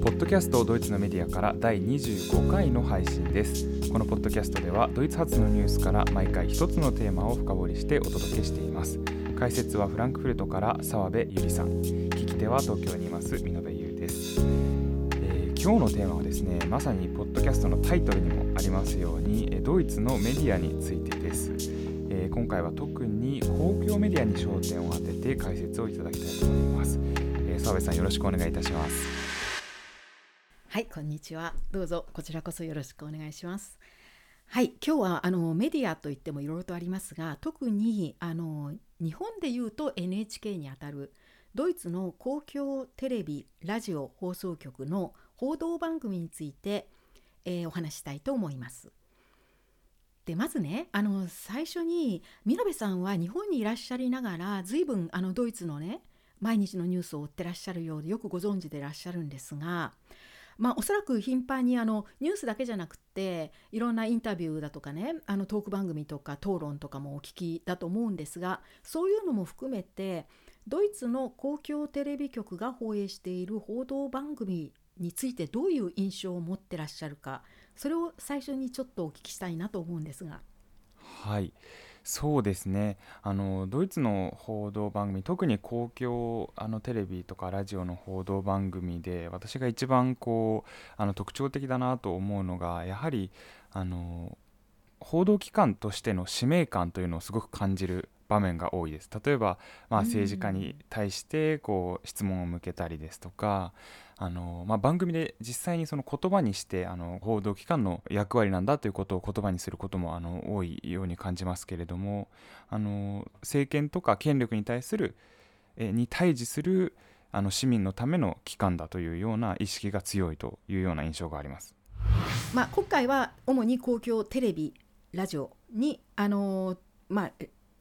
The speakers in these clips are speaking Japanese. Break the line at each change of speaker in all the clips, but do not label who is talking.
ポッドキャストドイツのメディアから第25回の配信です。このポッドキャストではドイツ発のニュースから毎回一つのテーマを深掘りしてお届けしています。解説はフランクフルトから澤部ゆりさん。聞き手は東京にいます美濃優です、えー、今日のテーマはですねまさにポッドキャストのタイトルにもありますようにドイツのメディアについてです。えー、今回は特に公共メディアに焦点を当てて解説をいただきたいと思います。えー、澤部さんよろしくお願いいたします。
はい、こんにちは。どうぞこちらこそよろしくお願いします。はい、今日はあのメディアといってもいろいろとありますが、特にあの日本でいうと NHK にあたるドイツの公共テレビ、ラジオ放送局の報道番組について、えー、お話したいと思います。でまずねあの最初に見延さんは日本にいらっしゃりながら随分あのドイツのね毎日のニュースを追ってらっしゃるようでよくご存知でいらっしゃるんですが、まあ、おそらく頻繁にあのニュースだけじゃなくていろんなインタビューだとかねあのトーク番組とか討論とかもお聞きだと思うんですがそういうのも含めてドイツの公共テレビ局が放映している報道番組についてどういう印象を持ってらっしゃるかそれを最初にちょっとお聞きしたいなと思うんですが。
はいそうですねあのドイツの報道番組特に公共あのテレビとかラジオの報道番組で私が一番こうあの特徴的だなと思うのがやはりあの報道機関としての使命感というのをすごく感じる場面が多いです。例えば、まあ、政治家に対してこう質問を向けたりですとか、あのまあ、番組で実際にその言葉にしてあの報道機関の役割なんだということを言葉にすることもあの多いように感じますけれどもあの政権とか権力に対するえに対峙するあの市民のための機関だというような意識が強いというような印象があります。
まあ、今回は主に公共テレビラジオにあのまあ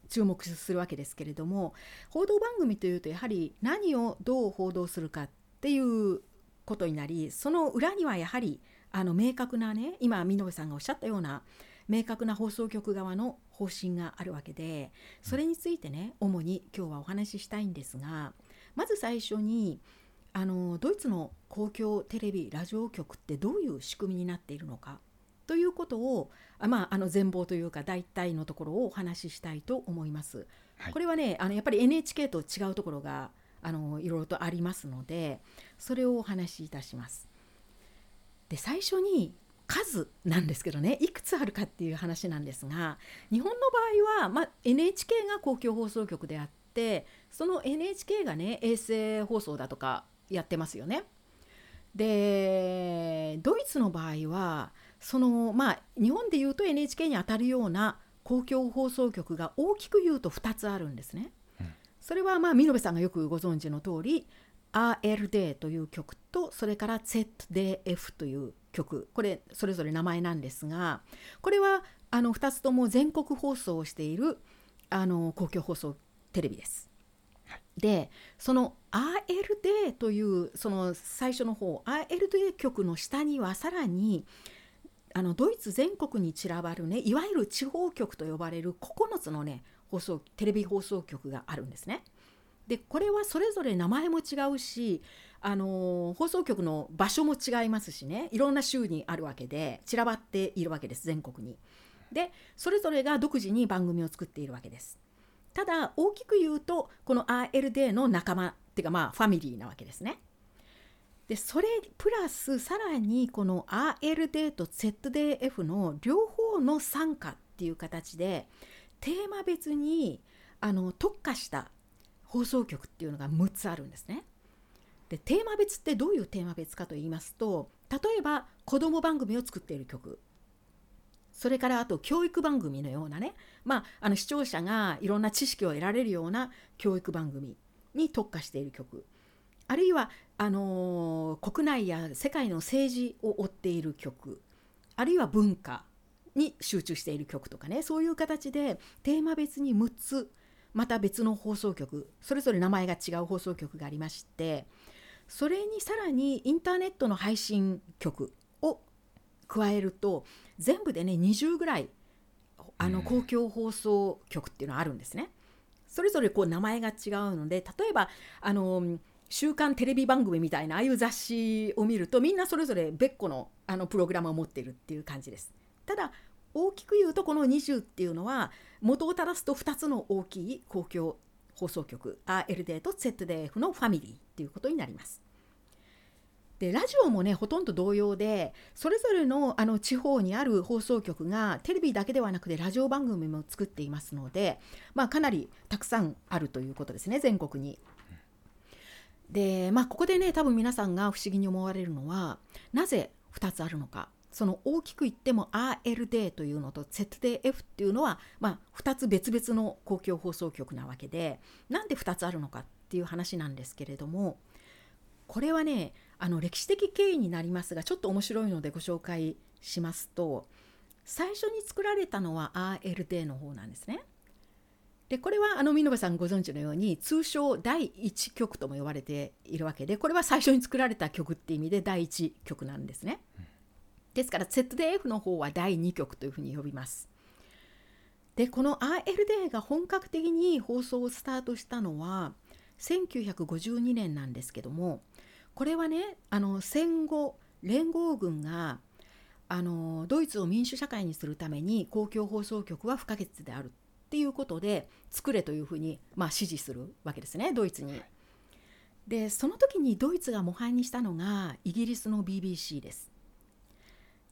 注目するわけですけれども報道番組というとやはり何をどう報道するかっていうことになりその裏にはやはりあの明確なね今美濃さんがおっしゃったような明確な放送局側の方針があるわけでそれについてね主に今日はお話ししたいんですがまず最初にあのドイツの公共テレビラジオ局ってどういう仕組みになっているのかということをまあ、あの全貌というか大体のところをお話ししたいと思います。はい、これはねあのやっぱり NHK と違うところがあのいろいろとありますのでそれをお話しいたします。で最初に数なんですけどねいくつあるかっていう話なんですが日本の場合は、まあ、NHK が公共放送局であってその NHK がね衛星放送だとかやってますよね。でドイツの場合はそのまあ日本でいうと NHK にあたるような公共放送局が大きく言うと2つあるんですね。それはまあ見延さんがよくご存知の通り RLD という曲とそれから ZDF という曲これそれぞれ名前なんですがこれはあの2つとも全国放送をしているあの公共放送テレビです。でその RLD というその最初の方 RLD 局の下にはさらにあのドイツ全国に散らばるねいわゆる地方局と呼ばれる9つのね放送テレビ放送局があるんですね。でこれはそれぞれ名前も違うし、あの、放送局の場所も違いますしねいろんな州にあるわけで散らばっているわけです全国に。でそれぞれが独自に番組を作っているわけです。ただ大きく言うとこの RLD の仲間っていうかまあファミリーなわけですね。でそれプラスさらにこの RLD と ZDF の両方の参加っていう形でテーマ別にあの特化した放送局っていうのが6つあるんですね。でテーマ別ってどういうテーマ別かと言いますと例えば子ども番組を作っている曲。それからあと教育番組のようなね、まあ、あの視聴者がいろんな知識を得られるような教育番組に特化している曲。あるいはあのー、国内や世界の政治を追っている曲。あるいは文化。に集中している曲とかねそういう形でテーマ別に6つまた別の放送局それぞれ名前が違う放送局がありましてそれにさらにインターネットの配信局を加えると全部でね20ぐらいあの公共放送局っていうのはあるんですね。それぞれこう名前が違うので例えばあの週刊テレビ番組みたいなああいう雑誌を見るとみんなそれぞれ別個のあのプログラムを持っているっていう感じです。ただ大きく言うとこの20っていうのは元を正すと2つの大きい公共放送局 RLD と ZDF のファミリーっていうことになります。でラジオもねほとんど同様でそれぞれのあの地方にある放送局がテレビだけではなくてラジオ番組も作っていますので、まあ、かなりたくさんあるということですね全国に。でまあここでね多分皆さんが不思議に思われるのはなぜ2つあるのかその大きく言っても RLD というのと ZDF っていうのは、まあ、2つ別々の公共放送局なわけでなんで2つあるのかっていう話なんですけれどもこれはねあの歴史的経緯になりますがちょっと面白いのでご紹介しますと最初に作られたのは RLD の方なんですね。でこれはあの見延さんご存知のように通称第1曲とも呼ばれているわけでこれは最初に作られた曲って意味で第1曲なんですね。ですから ZDF の方は第2曲というふうに呼びます。でこの RLD が本格的に放送をスタートしたのは1952年なんですけどもこれはねあの戦後連合軍があのドイツを民主社会にするために公共放送局は不可欠であるっていうことで作れというふうに、まあ、指示するわけですねドイツに。でその時にドイツが模範にしたのがイギリスの BBC です。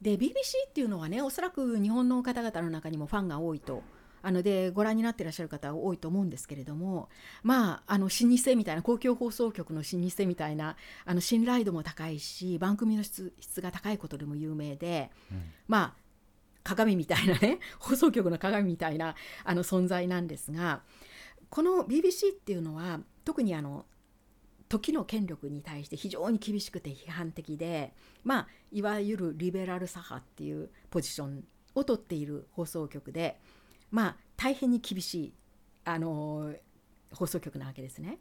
で BBC っていうのはねおそらく日本の方々の中にもファンが多いとあのでご覧になってらっしゃる方多いと思うんですけれどもまああの老舗みたいな公共放送局の老舗みたいなあの信頼度も高いし番組の質質が高いことでも有名で、うん、まあ鏡みたいなね 放送局の鏡みたいなあの存在なんですがこの BBC っていうのは特にあの時の権力に対して非常に厳しくて批判的で、まあ、いわゆるリベラル左派っていうポジションを取っている放送局でまあ大変に厳しいあの放送局なわけですね。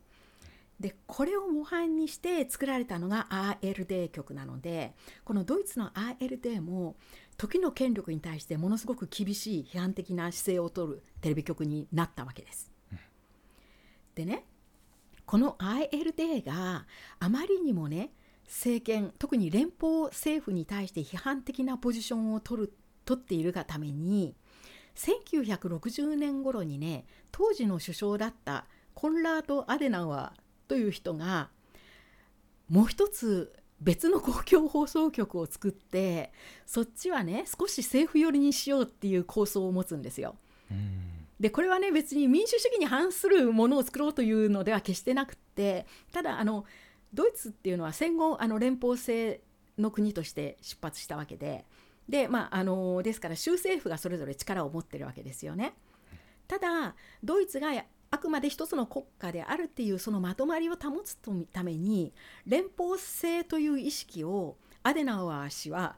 でこれを模範にして作られたのが ARD 局なのでこのドイツの ARD も時の権力に対してものすごく厳しい批判的な姿勢をとるテレビ局になったわけです。でねこの ILD があまりにもね政権特に連邦政府に対して批判的なポジションを取る取っているがために1960年頃にね当時の首相だったコンラード・アデナワーという人がもう一つ別の公共放送局を作ってそっちはね少し政府寄りにしようっていう構想を持つんですよ。でこれはね別に民主主義に反するものを作ろうというのでは決してなくってただあのドイツっていうのは戦後あの連邦制の国として出発したわけでで,、まあ、あのですから州政府がそれぞれ力を持ってるわけですよね。ただドイツがあくまで一つの国家であるっていうそのまとまりを保つために連邦制という意識をアデナウアー氏は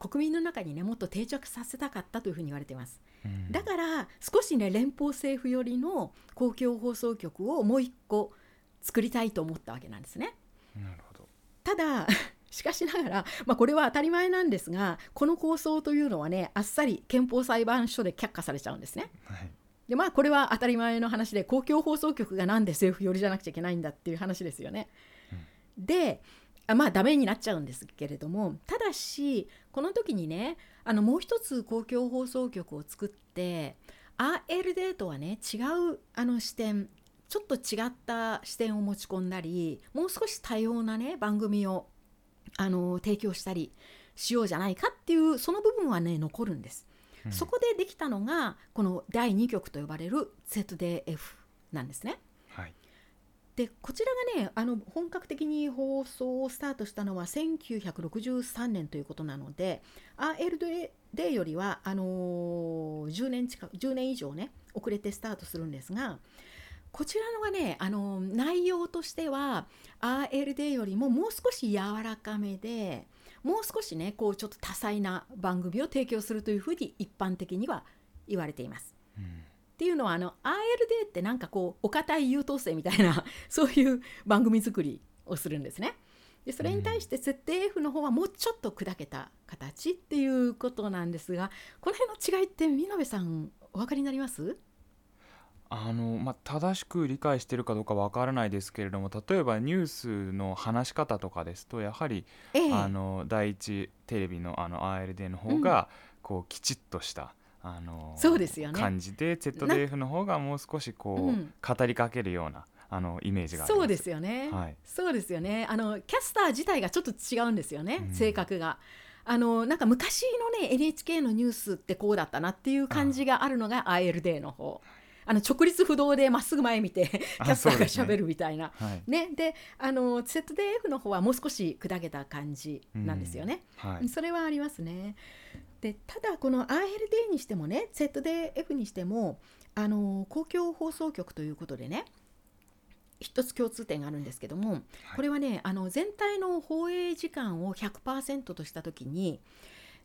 国民の中にねもっと定着させたかったというふうに言われています。だから少しね連邦政府寄りの公共放送局をもう一個作りたいと思ったわけなんですね。
なるほど
ただ しかしながら、まあ、これは当たり前なんですがこの構想というのはねあっさり憲法裁判所で却下されちゃうんですね。はいでまあこれは当たり前の話で公共放送局がなんで政府寄りじゃなくちゃいけないんだっていう話ですよね。うん、でまあダメになっちゃうんですけれどもただしこの時にねあのもう一つ公共放送局を作って RLD とはね違うあの視点ちょっと違った視点を持ち込んだりもう少し多様なね番組をあの提供したりしようじゃないかっていうその部分はね残るんです。うん、そこでできたのがこの第2局と呼ばれる ZDF なんですね。でこちらがねあの本格的に放送をスタートしたのは1963年ということなので RLD よりはあのー、10年近く10年以上ね遅れてスタートするんですがこちらのがねあの内容としては RLD よりももう少し柔らかめでもう少しねこうちょっと多彩な番組を提供するというふうに一般的には言われています。うん、っていうのはあの RLD ってなんかこうお堅い優等生みたいな そういう番組作りをするんですね。でそれに対して設定 F の方はもうちょっと砕けた形っていうことなんですがこの辺の違いって見延さんお分かりになります？
あのまあ、正しく理解しているかどうかわからないですけれども例えばニュースの話し方とかですとやはり、
ええ。
あの第一テレビのあの ARD の方がこうきちっとした、あの
そうですよね。
感じで ZDF の方がもう少しこう、
うん。
語りかけるようなあのイメージがあります。
そうですよね、
はい。
そうですよね。あのキャスター自体がちょっと違うんですよね、
うん。
性格が。あのなんか昔のね NHK のニュースってこうだったなっていう感じがあるのが ILD の方。あの直立不動でまっすぐ前見て キ
あ
ャスターがしゃべるみたいな。
はい。
ね、であの ZDF の方はもう少し砕けた感じなんですよね。
はい。
それはありますね。でただこの ILD にしてもね ZDF にしてもあの公共放送局ということでね一つ共通点があるんですけども、これはねあの全体の放映時間を100%とした時に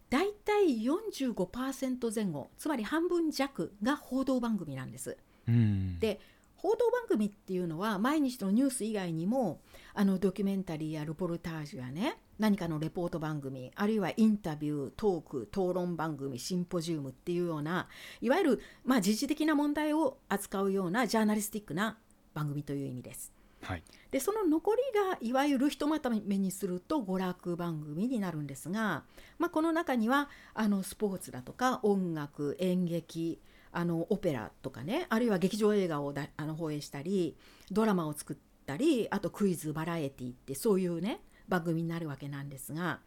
だいたい45%前後つまり半分弱が報道番組なんです。
うん
で報道番組っていうのは毎日のニュース以外にもあのドキュメンタリーやルポルタージュやね何かのレポート番組あるいはインタビュートーク討論番組シンポジウムっていうようないわゆる、まあ、時事的な問題を扱うようなジャーナリスティックな番組という意味です。
はい
でその残りがいわゆるひとまとめにすると娯楽番組になるんですが、まあ、この中にはあのスポーツだとか音楽演劇あのオペラとかねあるいは劇場映画をだあの放映したりドラマを作ったりあとクイズバラエティってそういうね番組になるわけなんですが、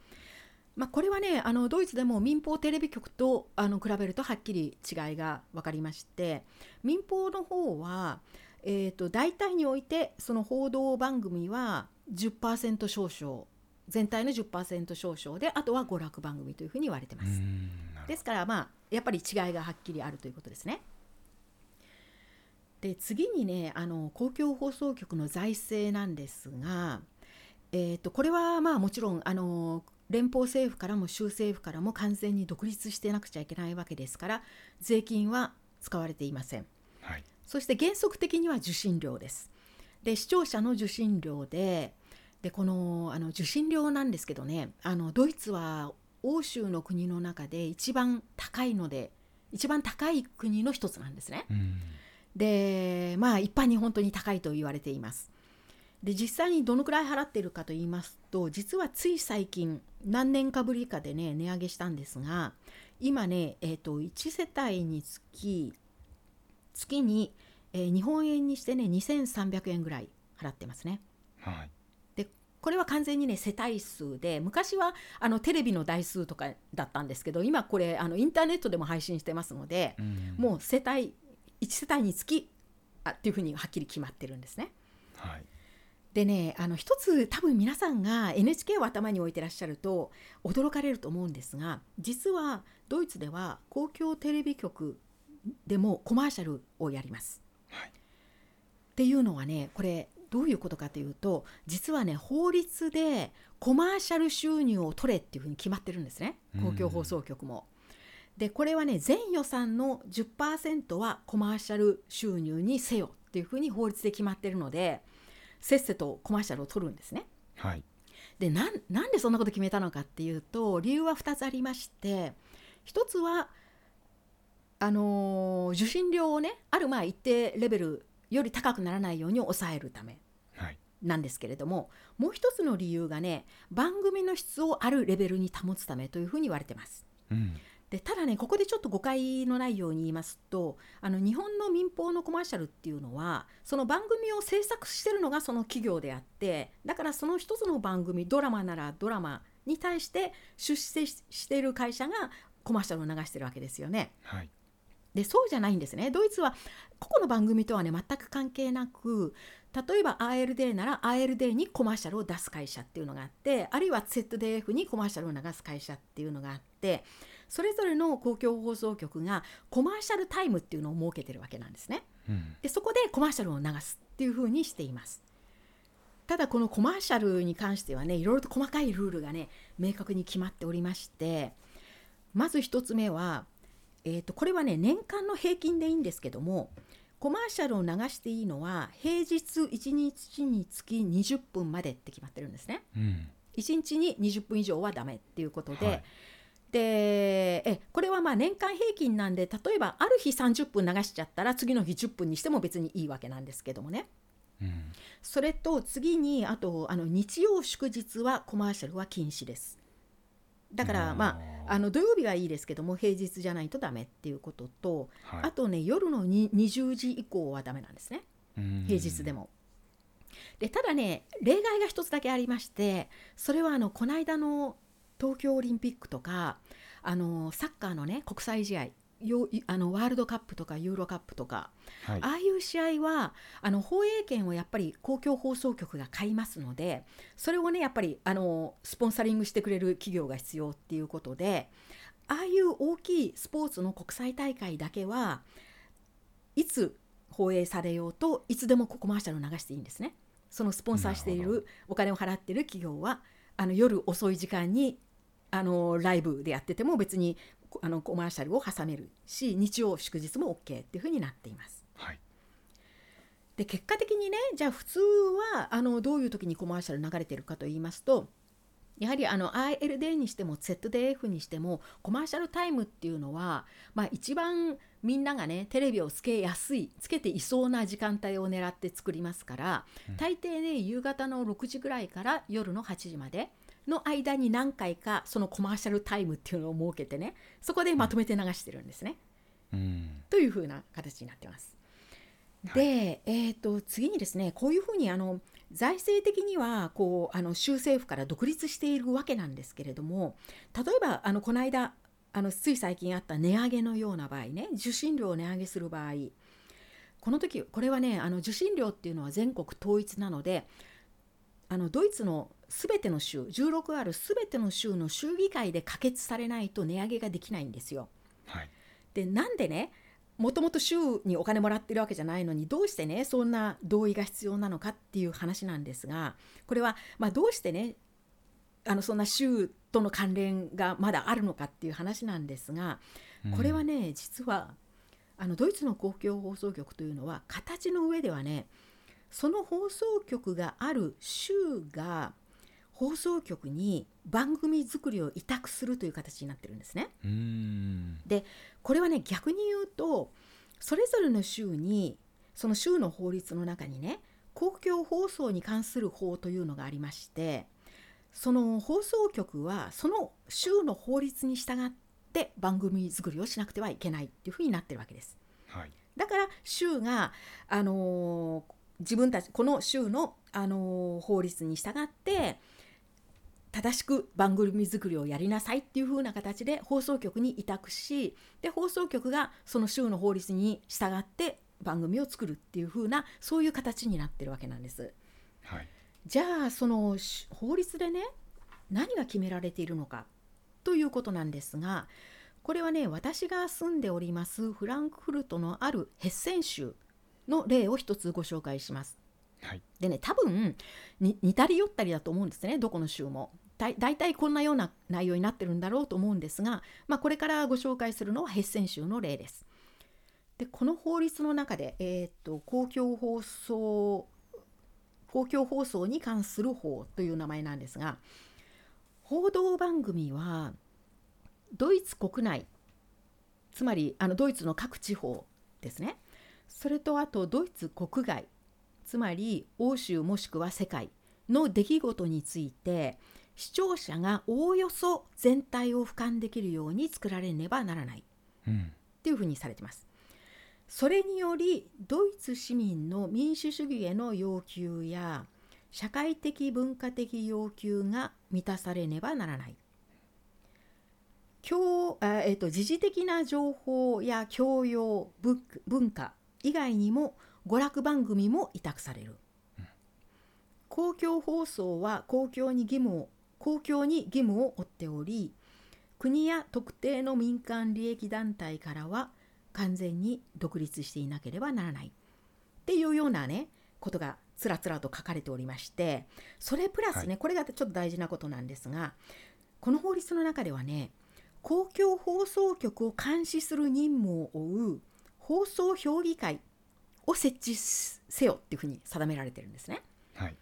まあ、これはねあのドイツでも民放テレビ局とあの比べるとはっきり違いが分かりまして民放の方はえー、と大体においてその報道番組は10%少々全体の10%少々であとは娯楽番組というふうに言われてます。ですからまあやっぱり違いがはっきりあるということですね。で次にねあの公共放送局の財政なんですが、えー、とこれはまあもちろんあの連邦政府からも州政府からも完全に独立してなくちゃいけないわけですから税金は使われていません。
はい
そして原則的には受信料です。で視聴者の受信料ででこのあの受信料なんですけどねあのドイツは欧州の国の中で一番高いので一番高い国の一つなんですね。
うん
でまあ一般に本当に高いと言われています。で実際にどのくらい払っているかと言いますと実はつい最近何年かぶりかでね値上げしたんですが今ね、えー、と1世帯につき月に、えー日本円にしてね2300円ぐらい払ってますね。
はい
でこれは完全にね世帯数で昔はあのテレビの台数とかだったんですけど今これあのインターネットでも配信してますので、
うん
もう世帯1世帯につきあっていうふうにはっきり決まってるんですね。
はい
でねあの一つ多分皆さんが NHK を頭に置いてらっしゃると驚かれると思うんですが実はドイツでは公共テレビ局でもコマーシャルをやります。
はい
っていうのはねこれどういうことかというと実はね法律でコマーシャル収入を取れっていうふうに決まってるんですね公共放送局も。でこれはね全予算の10%はコマーシャル収入にせよっていうふうに法律で決まってるのでせっせとコマーシャルを取るんですね。
はい
でなんなんでそんなこと決めたのかっていうと理由は2つありまして一つはあのー受信料をねあるまあ一定レベルより高くならないように抑えるため
はい
なんですけれどももう一つの理由がね番組の質をあるレベルに保つためというふうに言われてます。
うん
でただねここでちょっと誤解のないように言いますとあの日本の民放のコマーシャルっていうのはその番組を制作してるのがその企業であってだからその一つの番組ドラマならドラマに対して出資している会社がコマーシャルを流してるわけですよね。
はい
でそうじゃないんですねドイツは個々の番組とはね全く関係なく例えば ALD なら ALD にコマーシャルを出す会社っていうのがあってあるいは ZDF にコマーシャルを流す会社っていうのがあってそれぞれの公共放送局がコマーシャルタイムっていうのを設けてるわけなんですね。
うん
でそこでコマーシャルを流すっていうふうにしています。ただこのコマーシャルに関してはねいろいろと細かいルールがね明確に決まっておりましてまず一つ目は、えー、とこれはね年間の平均でいいんですけどもコマーシャルを流していいのは平日1日につき20分までって決まってるんですね。
うん
1日に20分以上はダメっていうことで,、
はい
でえこれはまあ年間平均なんで例えばある日30分流しちゃったら次の日10分にしても別にいいわけなんですけどもね。
うん
それと次にあとあの日曜祝日はコマーシャルは禁止です。だからまああの土曜日はいいですけども平日じゃないとダメっていうことと、
はい
あとね夜のに20時以降はダメなんですね
うん
平日でも。でただね例外が一つだけありましてそれはあのこの間の東京オリンピックとかあのサッカーのね国際試合よあのワールドカップとかユーロカップとか
はい
ああいう試合はあの放映権をやっぱり公共放送局が買いますのでそれをねやっぱりあのスポンサリングしてくれる企業が必要っていうことでああいう大きいスポーツの国際大会だけはいつ放映されようといつでもコマーシャルを流していいんですね。そのスポンサーしてい
る
お金を払っている企業はあの夜遅い時間にあのライブでやってても別にこあのコマーシャルを挟めるし日曜祝日も OK っていうふうになっています。
はい
で結果的にねじゃあ普通はあのどういう時にコマーシャル流れてるかと言いますとやはりあの ILD にしても ZDF にしてもコマーシャルタイムっていうのは、まあ、一番みんながねテレビをつけやすいつけていそうな時間帯を狙って作りますから、
うん
大抵ね夕方の6時ぐらいから夜の8時までの間に何回かそのコマーシャルタイムっていうのを設けてねそこでまとめて流してるんですね。
うん
というふうな形になってます。で、えー、と次にですねこういうふうにあの財政的にはこうあの州政府から独立しているわけなんですけれども例えばあのこの間あのつい最近あった値上げのような場合ね受信料を値上げする場合この時これはねあの受信料っていうのは全国統一なのであのドイツのすべての州16あるすべての州の州議会で可決されないと値上げができないんですよ。
はい
でなんでねもともと州にお金もらってるわけじゃないのにどうしてねそんな同意が必要なのかっていう話なんですがこれはまあどうしてねあのそんな州との関連がまだあるのかっていう話なんですがこれはね実はあのドイツの公共放送局というのは形の上ではねその放送局がある州が放送局に番組作りを委託するという形になってるんですね。
うん
これはね逆に言うとそれぞれの州にその州の法律の中にね公共放送に関する法というのがありましてその放送局はその州の法律に従って番組作りをしなくてはいけないっていうふうになってるわけです。
はい
だから州が、あのー自分たちこの州の、あのー法律に従って正しく番組作りをやりなさいっていう風な形で放送局に委託しで放送局がその州の法律に従って番組を作るっていう風なそういう形になってるわけなんです。
はい
じゃあそのし法律でね何が決められているのかということなんですがこれはね私が住んでおりますフランクフルトのあるヘッセン州の例を一つご紹介します。
はい
でね多分に似たり寄ったりだと思うんですねどこの州も。大体こんなような内容になってるんだろうと思うんですが、まあ、これからご紹介するのはヘッセン州の例です。でこの法律の中で、えーっと公共放送公共放送に関する法という名前なんですが報道番組はドイツ国内つまりあのドイツの各地方ですねそれとあとドイツ国外つまり欧州もしくは世界の出来事について視聴者がおおよそ全体を俯瞰できるように作られねばならない
うん
っていうふうにされてます。それによりドイツ市民の民主主義への要求や社会的文化的要求が満たされねばならない。教あえっと時事的な情報や教養文文化以外にも娯楽番組も委託される。公共放送は公共に義務を公共に義務を負っており国や特定の民間利益団体からは完全に独立していなければならない。っていうようなねことがつらつらと書かれておりましてそれプラスね、
は
これがちょっと大事なことなんですがこの法律の中ではね公共放送局を監視する任務を負う放送評議会を設置せよっていうふうに定められてるんですね。
はい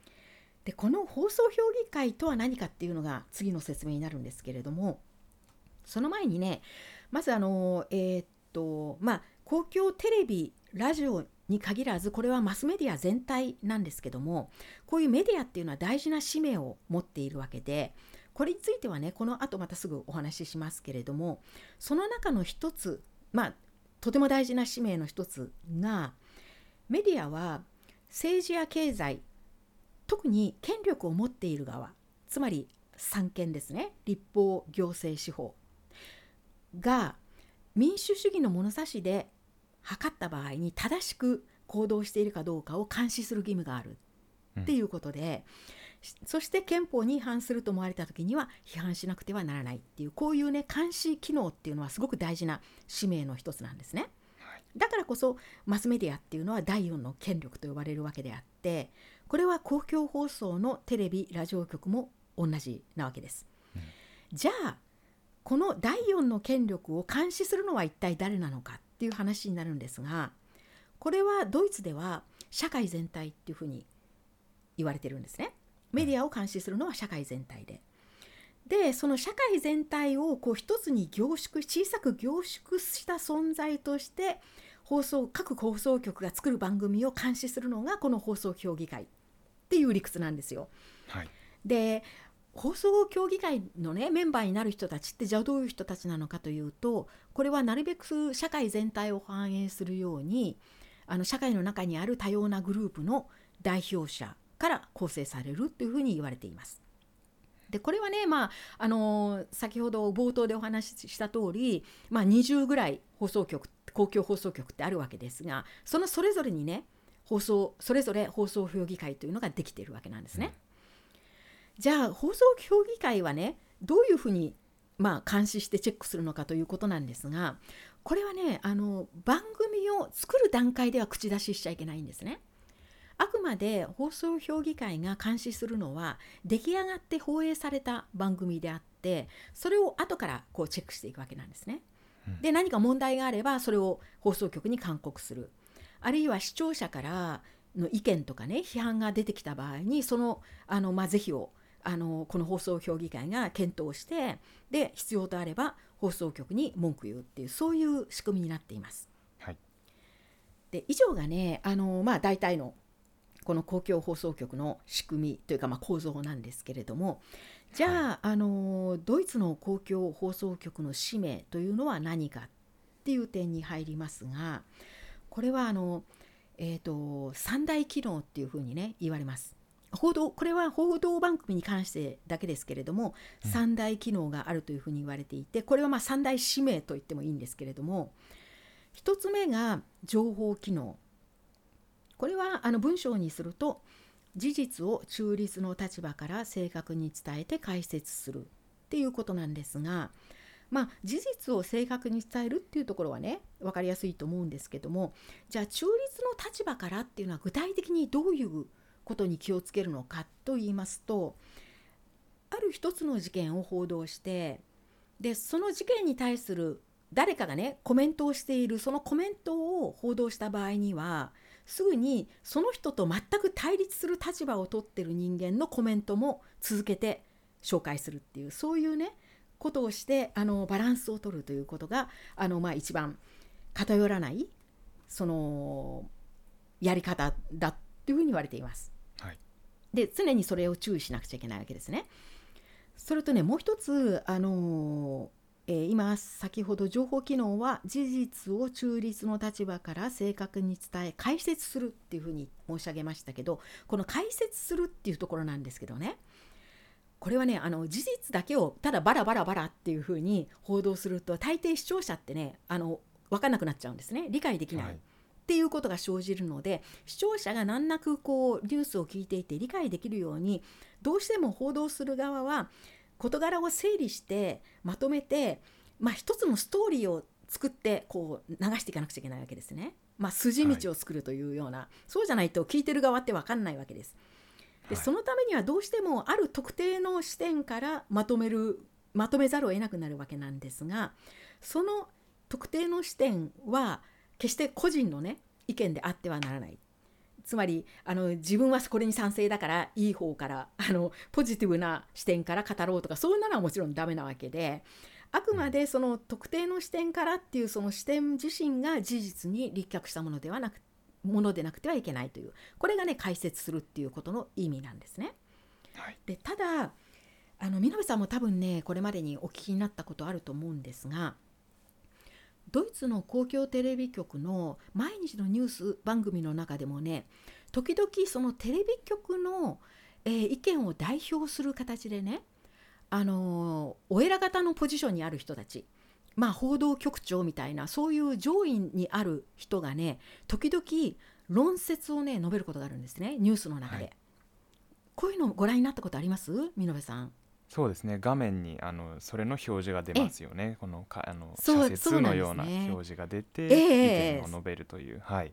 でこの放送評議会とは何かっていうのが次の説明になるんですけれどもその前にねまずあのえー、っとまあ公共テレビラジオに限らずこれはマスメディア全体なんですけどもこういうメディアっていうのは大事な使命を持っているわけでこれについてはねこの後またすぐお話ししますけれどもその中の一つまあとても大事な使命の一つがメディアは政治や経済特に権力を持っている側つまり三権ですね立法行政司法が民主主義の物差しで測った場合に正しく行動しているかどうかを監視する義務があるっていうことで、うん、そして憲法に違反すると思われた時には批判しなくてはならないっていうこういうね監視機能っていうのはすごく大事な使命の一つなんですね。だからこそマスメディアっていうのは第4の権力と呼ばれるわけであってこれは公共放送のテレビラジオ局も同じなわけです。うん、じゃあこの第4の権力を監視するのは一体誰なのかっていう話になるんですがこれはドイツでは社会全体っていうふうに言われてるんですね。メディアを監視するのは社会全体で。でその社会全体をこう一つに凝縮小さく凝縮した存在として放送各放送局が作る番組を監視するのがこの放送協議会っていう理屈なんですよ。
はい、
で放送協議会のねメンバーになる人たちってじゃあどういう人たちなのかというとこれはなるべく社会全体を反映するようにあの社会の中にある多様なグループの代表者から構成されるというふうに言われています。でこれはね、まああのー、先ほど冒頭でお話しした通り、まあ、20ぐらい放送局公共放送局ってあるわけですがそのそれぞれにね放送それぞれ放送評議会というのができているわけなんですね。うん、じゃあ放送評議会はねどういうふうにまあ監視してチェックするのかということなんですがこれはねあの番組を作る段階では口出ししちゃいけないんですね。あくまで放送評議会が監視するのは出来上がって放映された番組であってそれを後からこうチェックしていくわけなんですね。で何か問題があればそれを放送局に勧告するあるいは視聴者からの意見とかね批判が出てきた場合にそのあの、まあ、是非をあのこの放送評議会が検討してで必要とあれば放送局に文句言うっていうそういう仕組みになっています。
はい、
で以上がねあの、まあ、大体のこの公共放送局の仕組みというかまあ構造なんですけれどもじゃあはい、あのドイツの公共放送局の使命というのは何かっていう点に入りますがこれはあの、えーと、三大機能っていうふうにね言われます。報道これは報道番組に関してだけですけれども、うん、三大機能があるというふうに言われていてこれはまあ三大使命と言ってもいいんですけれども1つ目が情報機能これはあの文章にすると事実を中立の立場から正確に伝えて解説するっていうことなんですが、まあ、事実を正確に伝えるっていうところはね分かりやすいと思うんですけどもじゃあ中立の立場からっていうのは具体的にどういうことに気をつけるのかと言いますとある一つの事件を報道してでその事件に対する誰かがねコメントをしているそのコメントを報道した場合にはすぐにその人と全く対立する立場を取ってる人間のコメントも続けて紹介するっていうそういうねことをしてあのバランスを取るということがあの、まあ、一番偏らないそのやり方だっていうふうに言われています。
はい、
で常にそれを注意しなくちゃいけないわけですね。それとねもう一つあのえー、今先ほど情報機能は事実を中立の立場から正確に伝え解説するっていうふうに申し上げましたけどこの解説するっていうところなんですけどね。これはねあの事実だけをただバラバラバラっていうふうに報道すると大抵視聴者ってねあの分かんなくなっちゃうんですね。理解できない。はい。っていうことが生じるので視聴者が難なくこうニュースを聞いていて理解できるようにどうしても報道する側は事柄を整理してまとめて、まあ、一つのストーリーを作ってこう流していかなくちゃいけないわけですね。まあ、筋道を作るというような、はい、そうじゃないと聞いてる側って分かんないわけです。で、はい、そのためにはどうしてもある特定の視点からまとめるまとめざるを得なくなるわけなんですがその特定の視点は決して個人のね意見であってはならないつまりあの自分はこれに賛成だからいい方からあのポジティブな視点から語ろうとかそんなのはもちろんダメなわけであくまでその特定の視点からっていうその視点自身が事実に立脚したものではなくものでなくてはいけないというこれがね解説するっていうことの意味なんですね。
はい、
でただあの南さんも多分ねこれまでにお聞きになったことあると思うんですがドイツの公共テレビ局の毎日のニュース番組の中でもね時々そのテレビ局の、えー、意見を代表する形でねあのお偉方のポジションにある人たちまあ報道局長みたいなそういう上位にある人がね時々論説をね述べることがあるんですねニュースの中で、はい、こういうのご覧になったことあります？美濃さん
そうですね。画面にあのそれの表示が出ますよね。このかあの社説のような表示が出て、えー、意見を述べるという、はい。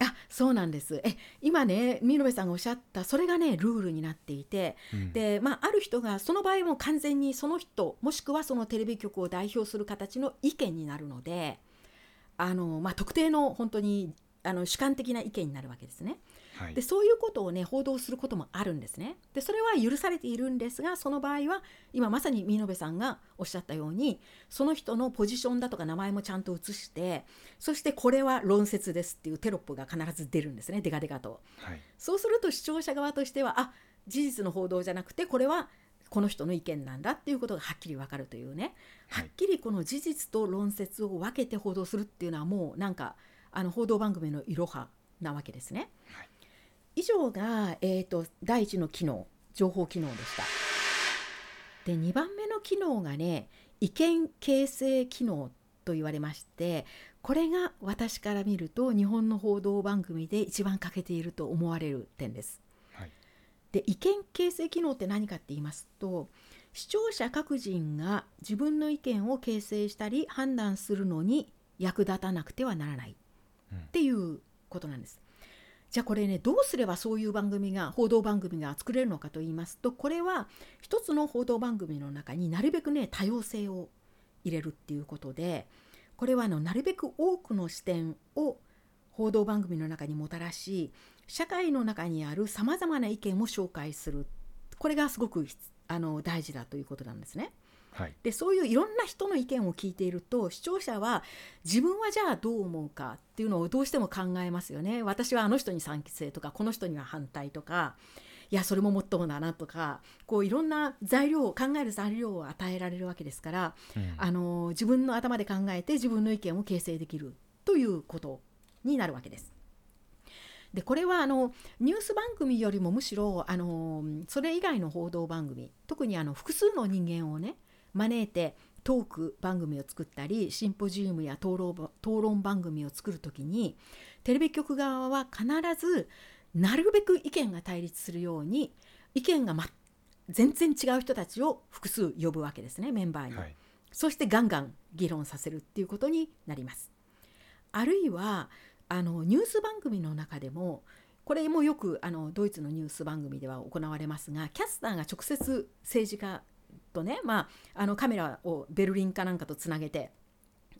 あそうなんです。え今ね見延さんがおっしゃったそれがねルールになっていて、うん、でまあ、ある人がその場合も完全にその人もしくはそのテレビ局を代表する形の意見になるのであの、まあ、特定の本当にあの主観的な意見になるわけですね。はい、でそういうことをね報道することもあるんですね。でそれは許されているんですがその場合は今まさに見延さんがおっしゃったようにその人のポジションだとか名前もちゃんと写してそしてこれは論説ですっていうテロップが必ず出るんですねデカデカと、はい、そうすると視聴者側としてはあ事実の報道じゃなくてこれはこの人の意見なんだっていうことがはっきり分かるというね、はっきりこの事実と論説を分けて報道するっていうのはもうなんかあの報道番組のいろはなわけですね。はい以上が、えーと、第1の機能情報機能でした。で2番目の機能がね意見形成機能と言われましてこれが私から見ると日本の報道番組で一番欠けていると思われる点です。はい、で意見形成機能って何かって言いますと視聴者各人が自分の意見を形成したり判断するのに役立たなくてはならないっていうことなんです。じゃあこれねどうすればそういう番組が報道番組が作れるのかと言いますとこれは一つの報道番組の中になるべくね多様性を入れるっていうことでこれはあのなるべく多くの視点を報道番組の中にもたらし社会の中にあるさまざまな意見を紹介するこれがすごくあの大事だということなんですね。はい、でそういういろんな人の意見を聞いていると視聴者は自分はじゃあどう思うかっていうのをどうしても考えますよね。私はあの人に賛成とかこの人には反対とかいやそれももっともだなとかこういろんな材料を考える材料を与えられるわけですから、うん、あの自分の頭で考えて自分の意見を形成できるということになるわけです。でこれはあのニュース番組よりもむしろあのそれ以外の報道番組特にあの複数の人間をね招いてトーク番組を作ったりシンポジウムや討論討論番組を作る時にテレビ局側は必ずなるべく意見が対立するように意見が、ま、全然違う人たちを複数呼ぶわけですねメンバーに、はい、そしてガンガン議論させるっていうことになります。あるいはあのニュース番組の中でもこれもよくあのドイツのニュース番組では行われますがキャスターが直接政治家とね、まあ、あのカメラをベルリンかなんかとつなげて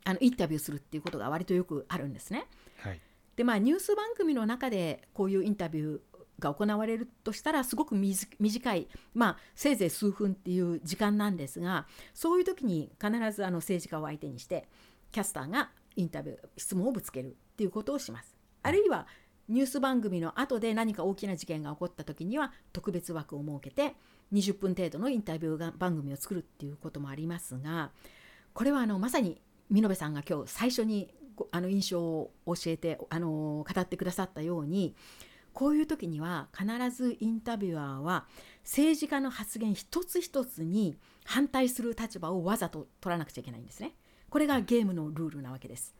あのインタビューするっていうことが割とよくあるんですね。はい、でまあニュース番組の中でこういうインタビューが行われるとしたらすごく短い、まあ、せいぜい数分っていう時間なんですがそういう時に必ずあの政治家を相手にしてキャスターがインタビュー質問をぶつけるっていうことをします。あるいはニュース番組の後で何か大きな事件が起こった時には特別枠を設けて20分程度のインタビュー番組を作るっていうこともありますがこれはあのまさに見延さんが今日最初にあの印象を教えてあの語ってくださったようにこういう時には必ずインタビュアーは政治家の発言一つ一つに反対する立場をわざと取らなくちゃいけないんですね。これがゲームのルールなわけです。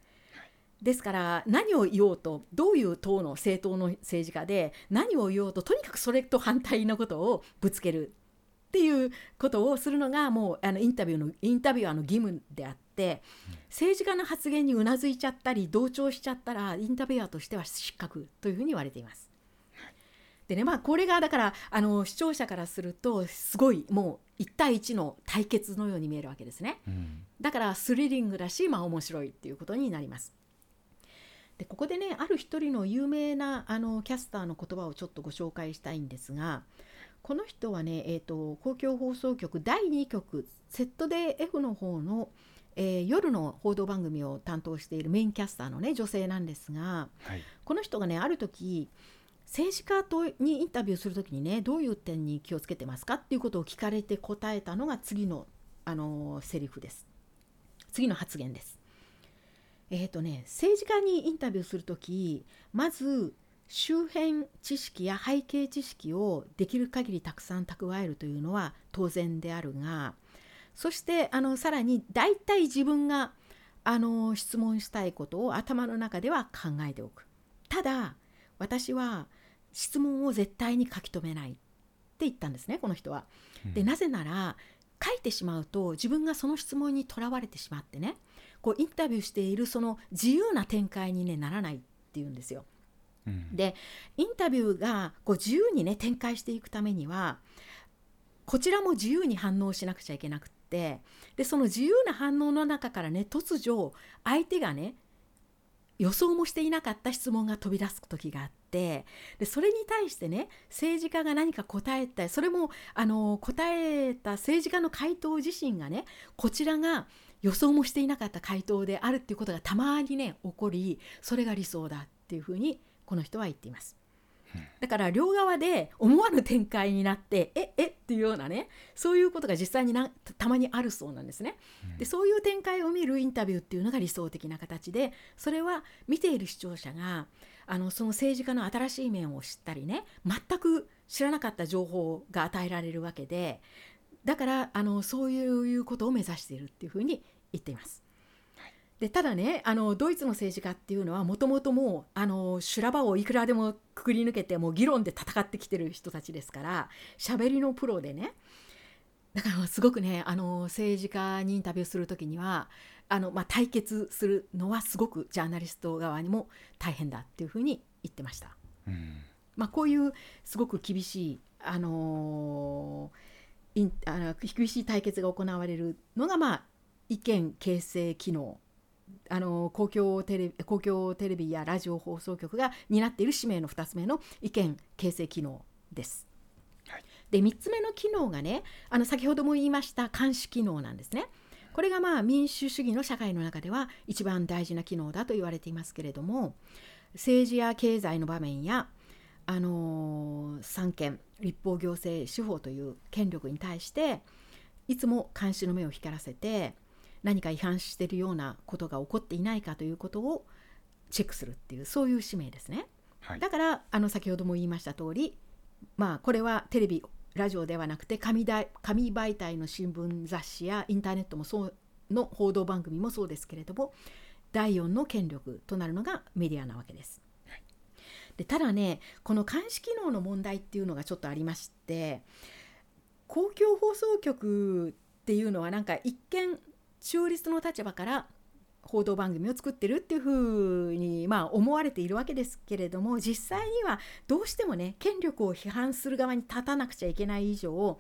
ですから何を言おうとどういう党の政党の政治家で何を言おうととにかくそれと反対のことをぶつけるっていうことをするのがもうあのインタビューのインタビュアーの義務であって政治家の発言にうなずいちゃったり同調しちゃったらインタビュアーとしては失格というふうに言われています。でねまあこれがだからあの視聴者からするとすごいもう1対1の対決のように見えるわけですね。だからスリリングだしまあ面白いっていうことになります。でここでねある一人の有名なあのキャスターの言葉をちょっとご紹介したいんですがこの人はね、えーと、公共放送局第2局セットで F の方の、えー、夜の報道番組を担当しているメインキャスターのね女性なんですが、はい、この人がねある時政治家とにインタビューする時にねどういう点に気をつけてますか？っていうことを聞かれて答えたのが次のあのセリフです。次の発言です。えっ、ー、とね政治家にインタビューする時まず周辺知識や背景知識をできる限りたくさん蓄えるというのは当然であるがそしてあのさらに大体自分があの質問したいことを頭の中では考えておくただ私は質問を絶対に書き留めないって言ったんですねこの人は。でなぜなら書いてしまうと自分がその質問にとらわれてしまってねこうインタビューしているその自由な展開に、ね、ならないっていうんですよ。でインタビューがこう自由にね展開していくためにはこちらも自由に反応しなくちゃいけなくってでその自由な反応の中からね突如相手がね予想もしていなかった質問が飛び出す時があってでそれに対してね政治家が何か答えたそれもあの答えた政治家の回答自身がねこちらが予想もしていなかった回答であるっていうことがたまにね起こりそれが理想だっていうふうにこの人は言っています。だから両側で思わぬ展開になってええっていうようなねそういうことが実際になたまにあるそうなんですね。でそういう展開を見るインタビューっていうのが理想的な形でそれは見ている視聴者があのその政治家の新しい面を知ったりね全く知らなかった情報が与えられるわけでだからあのそういうことを目指しているっていうふうに言っています。でただねあのドイツの政治家っていうのはもともともうあの修羅場をいくらでもくくり抜けてもう議論で戦ってきてる人たちですから喋りのプロでねだからすごくねあの政治家にインタビューする時にはあの、まあ、対決するのはすごくジャーナリスト側にも大変だっていうふうに言ってました。うん、まあ、こういうすごく厳しい、あのー、あの厳しい対決が行われるのが、まあ、意見形成機能あの公共テレビ公共テレビやラジオ放送局が担っている使命の2つ目の意見形成機能です。はい、で3つ目の機能がねあの先ほども言いました監視機能なんですね。これがまあ民主主義の社会の中では一番大事な機能だと言われていますけれども政治や経済の場面や、あのー、三権立法行政司法という権力に対していつも監視の目を光らせて何か違反しているようなことが起こっていないかということをチェックするっていうそういう使命ですね。はい、だからあの先ほども言いました通りまあこれはテレビラジオではなくて紙だ紙媒体の新聞雑誌やインターネットもそうの報道番組もそうですけれども第4の権力となるのがメディアなわけです。でただねこの監視機能の問題っていうのがちょっとありまして公共放送局っていうのはなんか一見中立の立場から報道番組を作ってるっていうふうに、まあ、思われているわけですけれども実際にはどうしてもね権力を批判する側に立たなくちゃいけない以上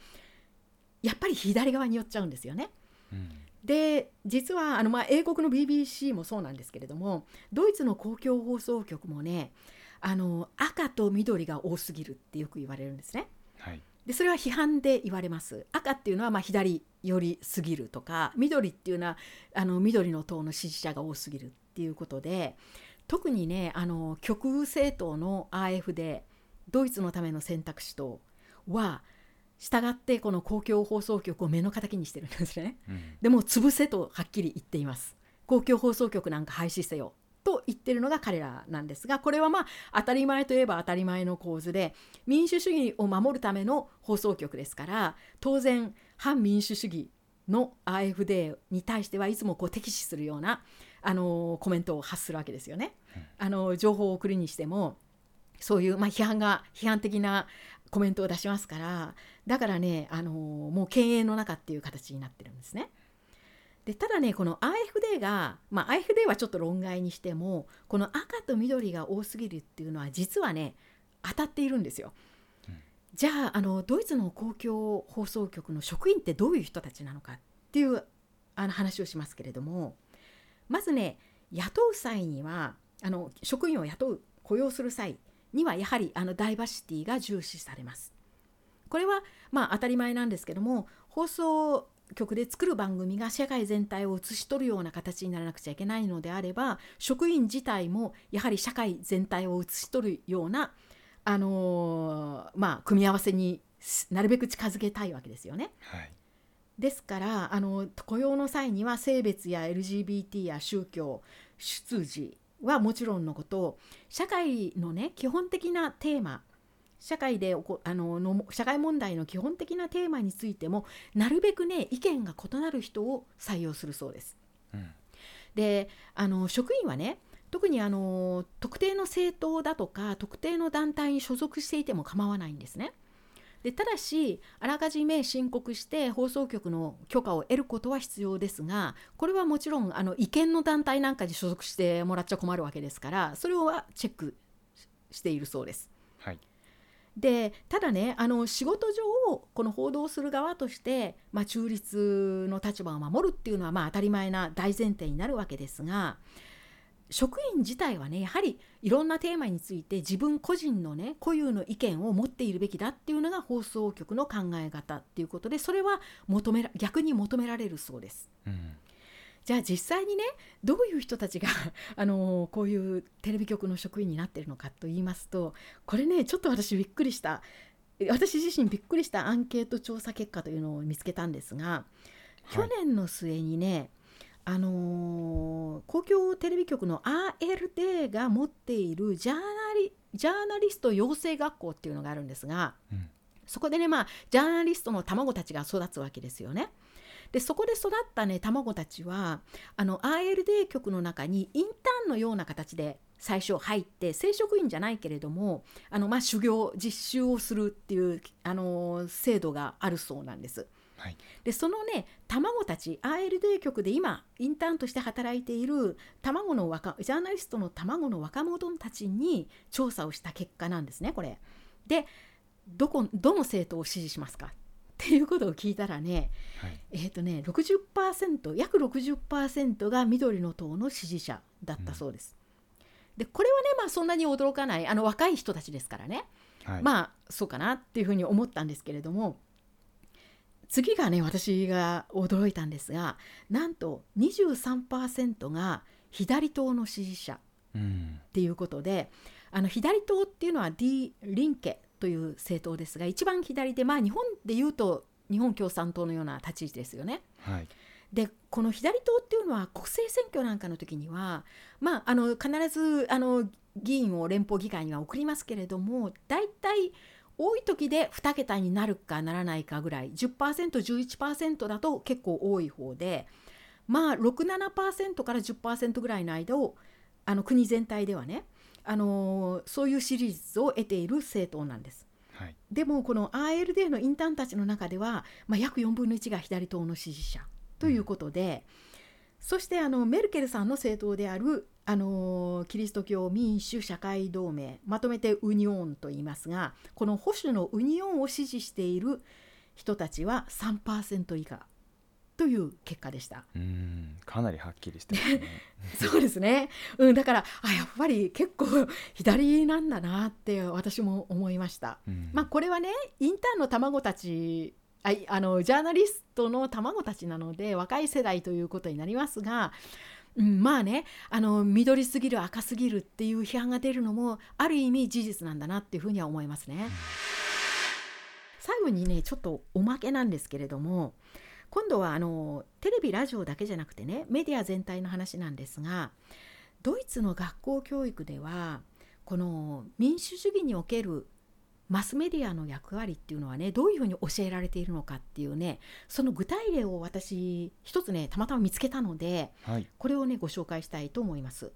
やっぱり左側に寄っちゃうんですよね。うん、で実はあの、まあ、英国の BBC もそうなんですけれどもドイツの公共放送局もねあの赤と緑が多すぎるってよく言われるんですね。はいでそれは批判で言われます。赤っていうのはま左寄りすぎるとか緑っていうのはあの緑の党の支持者が多すぎるっていうことで特にねあの極右政党の AFD ドイツのための選択肢党は従ってこの公共放送局を目の敵にしてるんですね、うん、でも潰せとはっきり言っています。公共放送局なんか廃止せよと言ってるのが彼らなんですがこれはまあ当たり前といえば当たり前の構図で民主主義を守るための放送局ですから当然反民主主義の AFD に対してはいつもこう敵視するようなあのコメントを発するわけですよね。あの情報を送るにしてもそういう、まあ、批判が批判的なコメントを出しますからだからねあのもう犬猿の中っていう形になってるんですね。でただねこの AFD が、まあ、AFD はちょっと論外にしてもこの赤と緑が多すぎるっていうのは実はね当たっているんですよ。うん、じゃああのドイツの公共放送局の職員ってどういう人たちなのかっていうあの話をしますけれどもまずね雇う際にはあの職員を雇う雇用する際にはやはりあのダイバーシティが重視されます。これはまあ当たり前なんですけども放送局で作る番組が社会全体を映し取るような形にならなくちゃいけないのであれば職員自体もやはり社会全体を映し取るような、あのーまあ、組み合わせになるべく近づけたいわけですよね。
はい
ですからあの雇用の際には性別や LGBT や宗教出自はもちろんのこと社会のね基本的なテーマ社会でおこあのの社会問題の基本的なテーマについてもなるべくね意見が異なる人を採用するそうです。
うん
であの職員はね特にあの特定の政党だとか特定の団体に所属していても構わないんですね。でただしあらかじめ申告して放送局の許可を得ることは必要ですがこれはもちろんあの違憲の団体なんかに所属してもらっちゃ困るわけですからそれはチェックしているそうです。でただねあの仕事上この報道する側として、まあ、中立の立場を守るっていうのはまあ当たり前な大前提になるわけですが職員自体はねやはりいろんなテーマについて自分個人のね固有の意見を持っているべきだっていうのが放送局の考え方っていうことでそれは求めら逆に求められるそうです。
うん
じゃあ実際にねどういう人たちが あのこういうテレビ局の職員になってるのかと言いますとこれねちょっと私びっくりした。私自身びっくりしたアンケート調査結果というのを見つけたんですが、去
はい。
年の末にねあのー公共テレビ局の RLD が持っているジャーナリジャーナリスト養成学校っていうのがあるんですが、
うん。
そこでねまあジャーナリストの卵たちが育つわけですよね。でそこで育ったね卵たちはあの RLD 局の中にインターンのような形で最初入って正職員じゃないけれどもあの、まあ、修行実習をするっていうあの制度があるそうなんです。
はい
でそのね卵たち RLD 局で今インターンとして働いている卵の若ジャーナリストの卵の若者たちに調査をした結果なんですねこれ。でどこどの政党を支持しますかっていうことを聞いたらね
はい。
えーとね60%約60%が緑の党の支持者だったそうです。でこれはねまあそんなに驚かないあの若い人たちですからね、
はい。
まあそうかなっていうふうに思ったんですけれども次がね私が驚いたんですがなんと23%が左党の支持者
うん。
っていうことであの左党っていうのは D・ リンケという政党ですが一番左でまあ日本でいうと日本共産党のような立ち位置ですよね。
はい
でこの左党っていうのは国政選挙なんかの時には、まあ、あの必ずあの議員を連邦議会には送りますけれども大体多い時で2桁になるかならないかぐらい 10%11% だと結構多い方でまあ67%から10%ぐらいの間をあの国全体ではねあのそういう支持率を得ている政党なんです。
はい
でもこの RLD のインターンたちの中では、まあ、約4分の1が左党の支持者ということで、そしてあのメルケルさんの政党であるあのキリスト教民主社会同盟まとめてウニオンと言いますがこの保守のウニオンを支持している人たちは3%以下という結果でした。
うんかなりはっきりしてますね
そうですね、うん、だからあやっぱり結構左なんだなって私も思いました。
うん
まあこれはねインターンの卵たちあいあのジャーナリストの卵たちなので若い世代ということになりますが、うん、まあねあの緑すぎる赤すぎるっていう批判が出るのもある意味事実なんだなっていうふうには思いますね。最後にねちょっとおまけなんですけれども今度はあのテレビラジオだけじゃなくてねメディア全体の話なんですがドイツの学校教育ではこの民主主義におけるマスメディアの役割っていうのはねどういうふうに教えられているのかっていうねその具体例を私一つねたまたま見つけたので
はい
これをねご紹介したいと思います。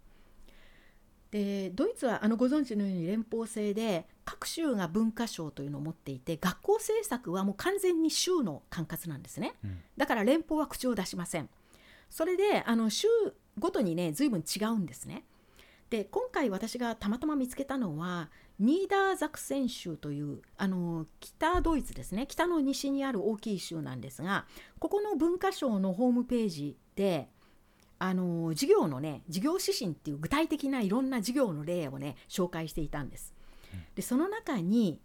でドイツはあのご存知のように連邦制で各州が文化省というのを持っていて学校政策はもう完全に州の管轄なんですね。
うん。
だから連邦は口を出しません。それであの州ごとにね随分違うんですね。で今回私がたまたま見つけたのはニーダーザクセン州というあの北ドイツですね。北の西にある大きい州なんですがここの文化省のホームページであの事業のね事業指針っていう具体的ないろんな事業の例をね紹介していたんです。でその中に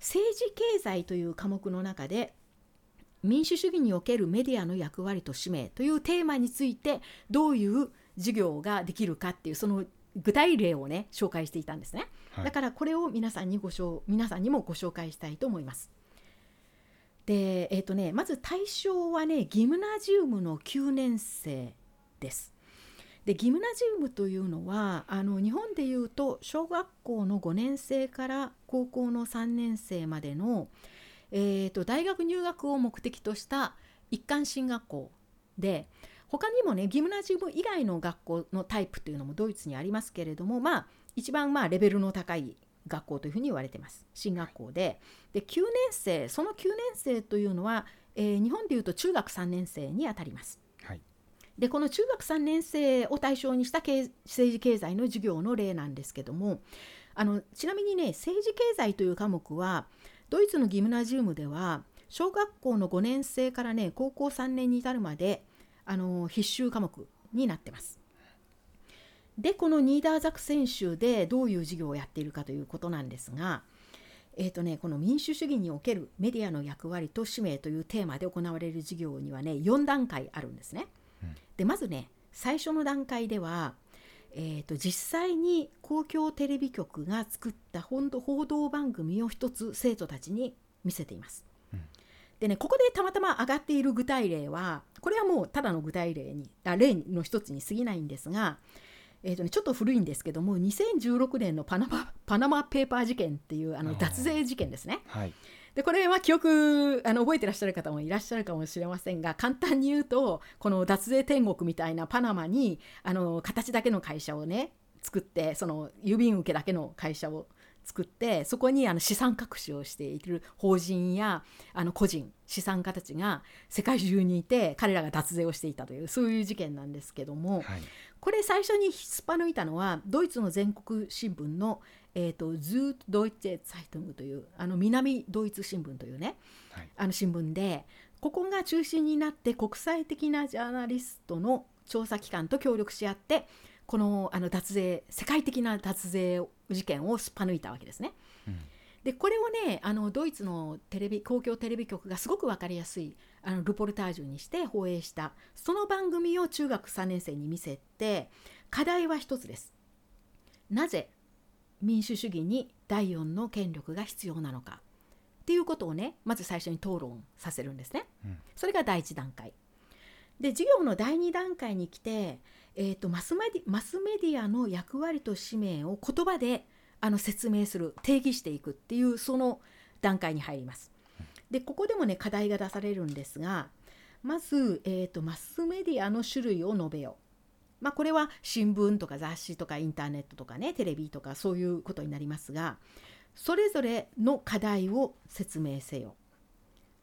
政治経済という科目の中で民主主義におけるメディアの役割と使命というテーマについてどういう授業ができるかっていうその具体例をね紹介していたんですね、はい、だからこれを皆さんにご皆さんにもご紹介したいと思います。でえっ、ー、とねまず対象はねギムナジウムの9年生です。でギムナジウムというのはあの日本でいうと小学校の5年生から高校の3年生までの、えーと、大学入学を目的とした一貫進学校で他にもねギムナジウム以外の学校のタイプというのもドイツにありますけれどもまあ一番まあレベルの高い学校というふうに言われてます。進学校で。で9年生その9年生というのは、えー、日本でいうと中学3年生にあたります。でこの中学3年生を対象にした政治経済の授業の例なんですけどもあのちなみにね政治経済という科目はドイツのギムナジウムでは小学校の5年生からね高校3年に至るまであの必修科目になってます。でこのニーダーザク選修でどういう授業をやっているかということなんですが、えーとね、この民主主義におけるメディアの役割と使命というテーマで行われる授業にはね4段階あるんですね。でまずね最初の段階では、えーと、実際に公共テレビ局が作った報道番組を一つ生徒たちに見せています。うん、でねここでたまたま上がっている具体例はこれはもうただの具体例にあ例の一つに過ぎないんですが、えーとね、ちょっと古いんですけども2016年のパナマパナマペーパー事件っていうあの脱税事件ですね。はいでこれは記憶あの覚えてらっしゃる方もいらっしゃるかもしれませんが簡単に言うとこの脱税天国みたいなパナマにあの形だけの会社をね作ってその郵便受けだけの会社を作ってそこにあの資産隠しをしている法人やあの個人資産家たちが世界中にいて彼らが脱税をしていたというそういう事件なんですけども、はい、これ最初にすっぱ抜いたのはドイツの全国新聞のえーと、 Süddeutsche Zeitung というあの南ドイツ新聞というね、はい、あの新聞でここが中心になって国際的なジャーナリストの調査機関と協力し合ってこのあの脱税世界的な脱税事件をすっぱ抜いたわけですね。うん、でこれをねあのドイツのテレビ公共テレビ局がすごく分かりやすいあのルポルタージュにして放映したその番組を中学3年生に見せて課題は一つです。なぜ民主主義に第4の権力が必要なのかっていうことをねまず最初に討論させるんですね。うん、それが第1段階。で授業の第2段階に来て、えーと、マスメディマスメディアの役割と使命を言葉であの説明する定義していくっていうその段階に入ります。でここでもね課題が出されるんですがまず、えーとマスメディアの種類を述べよう。まあ、これは新聞とか雑誌とかインターネットとかねテレビとかそういうことになりますがそれぞれの課題を説明せよ。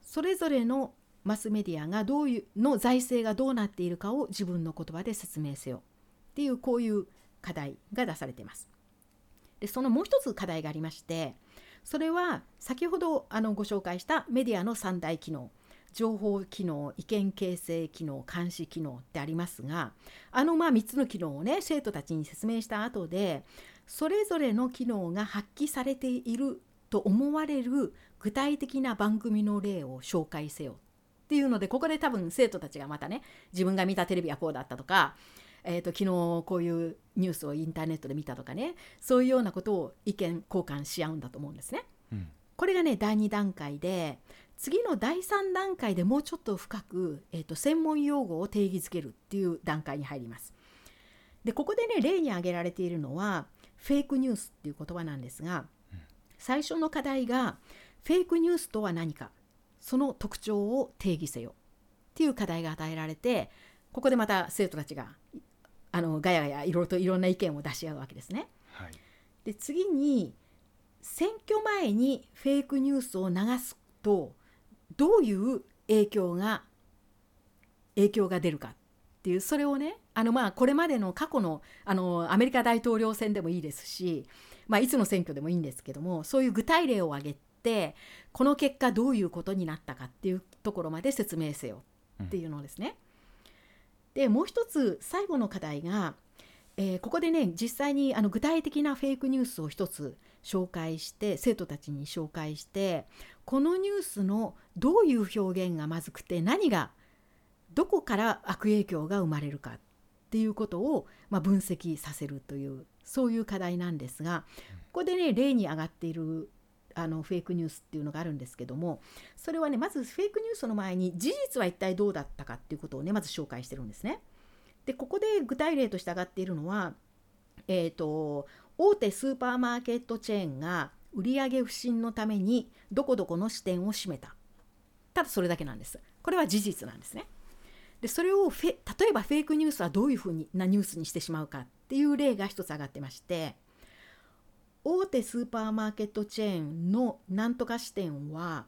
それぞれのマスメディアがどういうの財政がどうなっているかを自分の言葉で説明せよ。っていうこういう課題が出されています。でそのもう一つ課題がありましてそれは先ほどあのご紹介したメディアの三大機能。情報機能意見形成機能監視機能ってありますがあのまあ3つの機能をね生徒たちに説明した後でそれぞれの機能が発揮されていると思われる具体的な番組の例を紹介せよっていうのでここで多分生徒たちがまたね自分が見たテレビはこうだったとか、えーと、昨日こういうニュースをインターネットで見たとかねそういうようなことを意見交換し合うんだと思うんですね。うん、これがね第2段階で次の第3段階でもうちょっと深く、えーと、専門用語を定義づけるっていう段階に入ります。でここでね例に挙げられているのはフェイクニュースっていう言葉なんですが最初の課題がフェイクニュースとは何かその特徴を定義せよっていう課題が与えられてここでまた生徒たちがあのガヤガヤいろいろといろんな意見を出し合うわけですね。はい、で次に選挙前にフェイクニュースを流すとどういう影響が影響が出るかっていうそれをねあのまあこれまでの過去のあのアメリカ大統領選でもいいですし、まあ、いつの選挙でもいいんですけどもそういう具体例を挙げてこの結果どういうことになったかっていうところまで説明せよっていうのですね。うん、でもう一つ最後の課題が、えー、ここでね実際にあの具体的なフェイクニュースを一つ紹介して生徒たちに紹介してこのニュースのどういう表現がまずくて何がどこから悪影響が生まれるかっていうことを、まあ、分析させるというそういう課題なんですがここでね例に上がっているあのフェイクニュースっていうのがあるんですけどもそれはねまずフェイクニュースの前に事実は一体どうだったかっていうことをねまず紹介してるんですね。でここで具体例として挙がっているのは、えーと、大手スーパーマーケットチェーンが売上不振のためにどこどこの支店を閉めた。ただそれだけなんです。これは事実なんですね。でそれをフェ例えばフェイクニュースはどういうふうなニュースにしてしまうかっていう例が一つ挙がってまして大手スーパーマーケットチェーンのなんとか支店は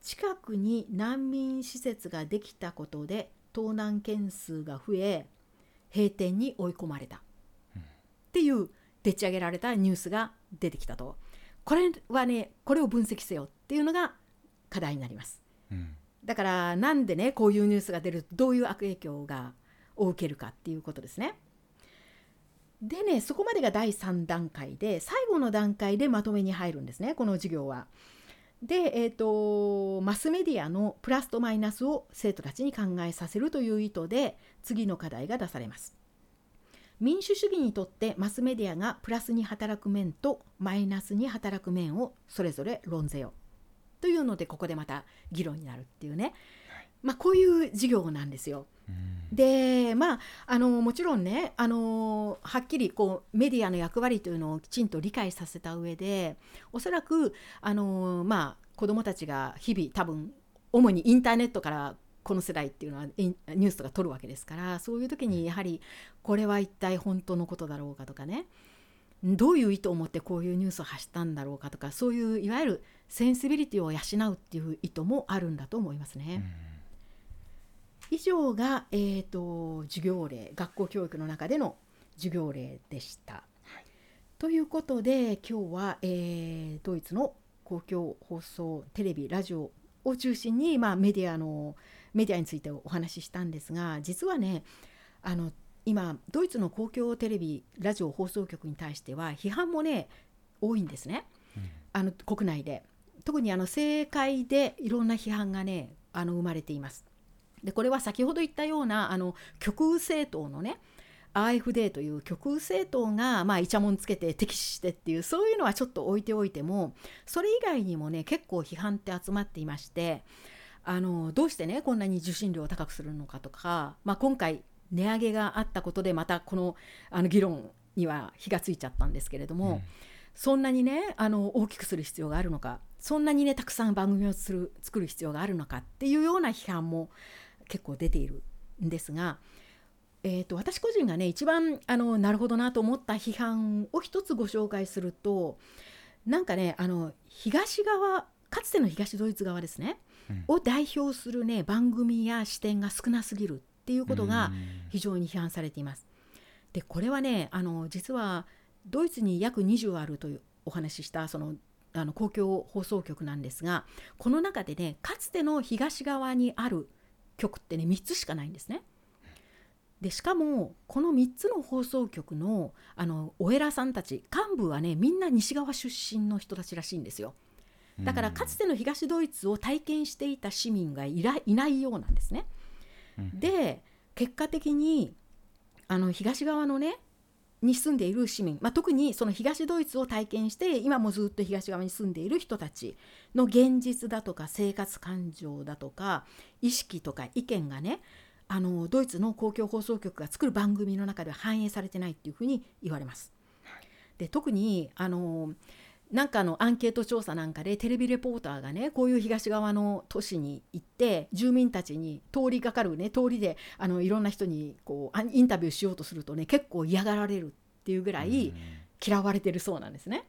近くに難民施設ができたことで盗難件数が増え閉店に追い込まれた。っていうでっち上げられたニュースが出てきたと。これはねこれを分析せよっていうのが課題になります、うん、だからなんでねこういうニュースが出るとどういう悪影響がを受けるかっていうことですね。でねそこまでが第3段階で最後の段階でまとめに入るんですねこの授業は。で、えーと、マスメディアのプラスとマイナスを生徒たちに考えさせるという意図で次の課題が出されます。民主主義にとってマスメディアがプラスに働く面とマイナスに働く面をそれぞれ論ぜよというのでここでまた議論になるっていうね、まあ、こういう授業なんですよ。でまああのもちろんねあのはっきりこうメディアの役割というのをきちんと理解させた上でおそらくあのまあ子どもたちが日々多分主にインターネットからこの世代っていうのはニュースとか取るわけですからそういう時にやはりこれは一体本当のことだろうかとかね。どういう意図を持ってこういうニュースを発したんだろうかとかそういういわゆるセンシビリティを養うっていう意図もあるんだと思いますね。以上が、えーと、授業例学校教育の中での授業例でした。はい、ということで今日は、えー、ドイツの公共放送テレビラジオを中心に、まあ、メディアのメディアについてお話ししたんですが実はねあの今ドイツの公共テレビラジオ放送局に対しては批判もね多いんですね、うん、あの国内で。特にあの政界でいろんな批判がねあの生まれていますでこれは先ほど言ったようなあの極右政党のね AfD という極右政党が、まあ、イチャモンつけて敵視してっていうそういうのはちょっと置いておいてもそれ以外にもね結構批判って集まっていましてあのどうしてねこんなに受信料を高くするのかとか、まあ、今回値上げがあったことでまたこのあの議論には火がついちゃったんですけれども、うん、そんなにねあの大きくする必要があるのかそんなにねたくさん番組をする作る必要があるのかっていうような批判も結構出ているんですが、えーと、私個人がね一番あのなるほどなと思った批判を一つご紹介するとなんかねあの東側かつての東ドイツ側ですね、うん、を代表するね番組や視点が少なすぎるっていうことが非常に批判されています。でこれはねあの実はドイツに約20あるというお話ししたそのあの公共放送局なんですがこの中でねかつての東側にある局ってね3つしかないんですね。でしかもこの3つの放送局のあのお偉さんたち幹部はねみんな西側出身の人たちらしいんですよ。だからかつての東ドイツを体験していた市民がいないようなんですね。で結果的にあの東側のねに住んでいる市民、まあ、特にその東ドイツを体験して今もずっと東側に住んでいる人たちの現実だとか生活感情だとか意識とか意見がねあのドイツの公共放送局が作る番組の中では反映されてないっていうふうに言われます。で特にあのなんかのアンケート調査なんかでテレビレポーターがねこういう東側の都市に行って住民たちに通りがかるね通りであのいろんな人にこうインタビューしようとするとね結構嫌がられるっていうぐらい嫌われてるそうなんですね。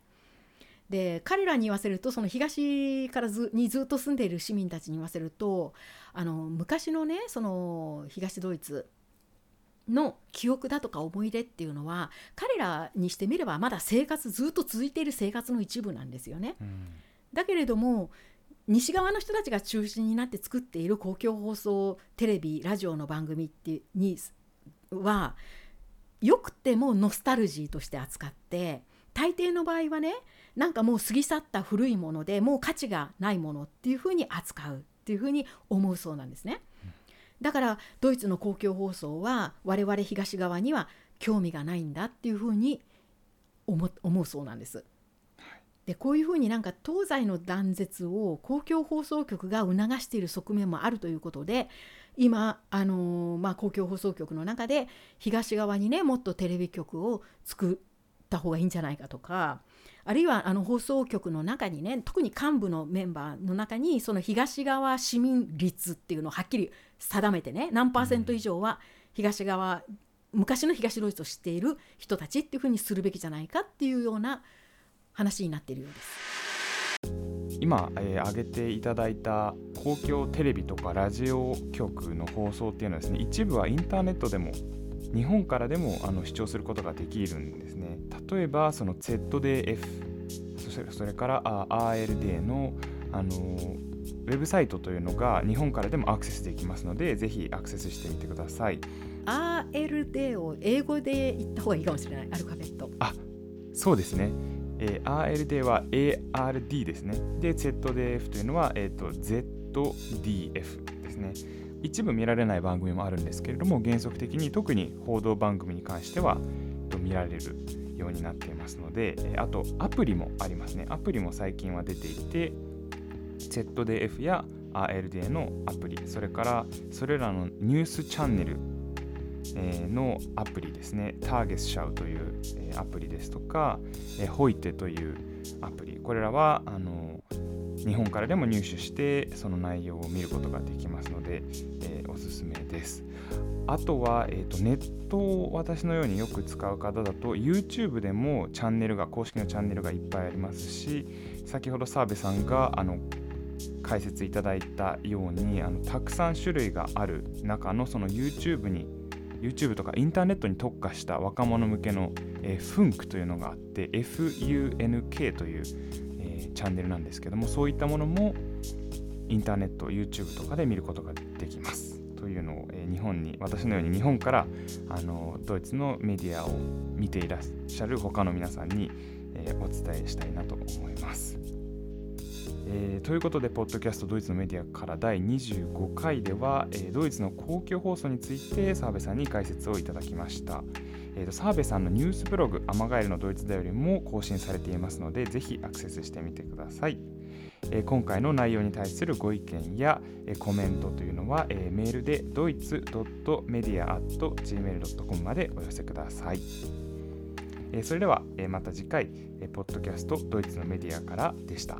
で彼らに言わせるとその東からずにずっと住んでいる市民たちに言わせるとあの昔のねその東ドイツの記憶だとか思い出っていうのは彼らにしてみればまだ生活ずっと続いている生活の一部なんですよね。うん、だけれども西側の人たちが中心になって作っている公共放送テレビラジオの番組ってにはよくてもノスタルジーとして扱って大抵の場合はねなんかもう過ぎ去った古いものでもう価値がないものっていうふうに扱うっていうふうに思うそうなんですね。だからドイツの公共放送は我々東側には興味がないんだっていうふうに思思うそうなんです。でこういうふうになんか東西の断絶を公共放送局が促している側面もあるということで今、あのー、まあ、公共放送局の中で東側にねもっとテレビ局を作った方がいいんじゃないかとかあるいはあの放送局の中にね特に幹部のメンバーの中にその東側市民率っていうのをはっきり定めてね何パーセント以上は東側昔の東ドイツを知っている人たちっていうふうにするべきじゃないかっていうような話になっているようです。
今、えー、挙げていただいた公共テレビとかラジオ局の放送っていうのはですね一部はインターネットでも日本からでもあの視聴することができるんですね例えばその ZDF そしてそれからあ RLD のあのウェブサイトというのが日本からでもアクセスできますのでぜひアクセスしてみてください
RLD を英語で言った方がいいかもしれないアルファベット
あそうですねえー、RLD は ARD ですね。で、ZDF というのは、えーと、ZDF ですね。一部見られない番組もあるんですけれども、原則的に特に報道番組に関しては見られるようになっていますので、あとアプリもありますね。アプリも最近は出ていて、ZDF や RLD のアプリ、それからそれらのニュースチャンネルのアプリですね、ターゲスシャウというアプリですとか、ホイテというアプリ、これらはあの日本からでも入手してその内容を見ることができますので、えー、おすすめです。あとは、えーと、ネットを私のようによく使う方だと YouTube でもチャンネルが公式のチャンネルがいっぱいありますし先ほど澤部さんがあの解説いただいたようにあのたくさん種類がある中のその YouTube に YouTube とかインターネットに特化した若者向けの、えー、FUNK というのがあって FUNK という、えー、チャンネルなんですけどもそういったものもインターネット YouTube とかで見ることができますというのを、えー、日本に私のように日本からあのドイツのメディアを見ていらっしゃる他の皆さんに、えお伝えしたいなと思います。えー、ということで、ポッドキャストドイツのメディアから第25回では、えー、ドイツの公共放送について澤部さんに解説をいただきました。えーと、澤部さんのニュースブログ、アマガエルのドイツだよりも更新されていますので、ぜひアクセスしてみてください。えー、今回の内容に対するご意見や、えー、コメントというのは、えー、メールでドイツ .media.gmail.com までお寄せください。えそれでは、えまた次回、えポッドキャストドイツのメディアからでした。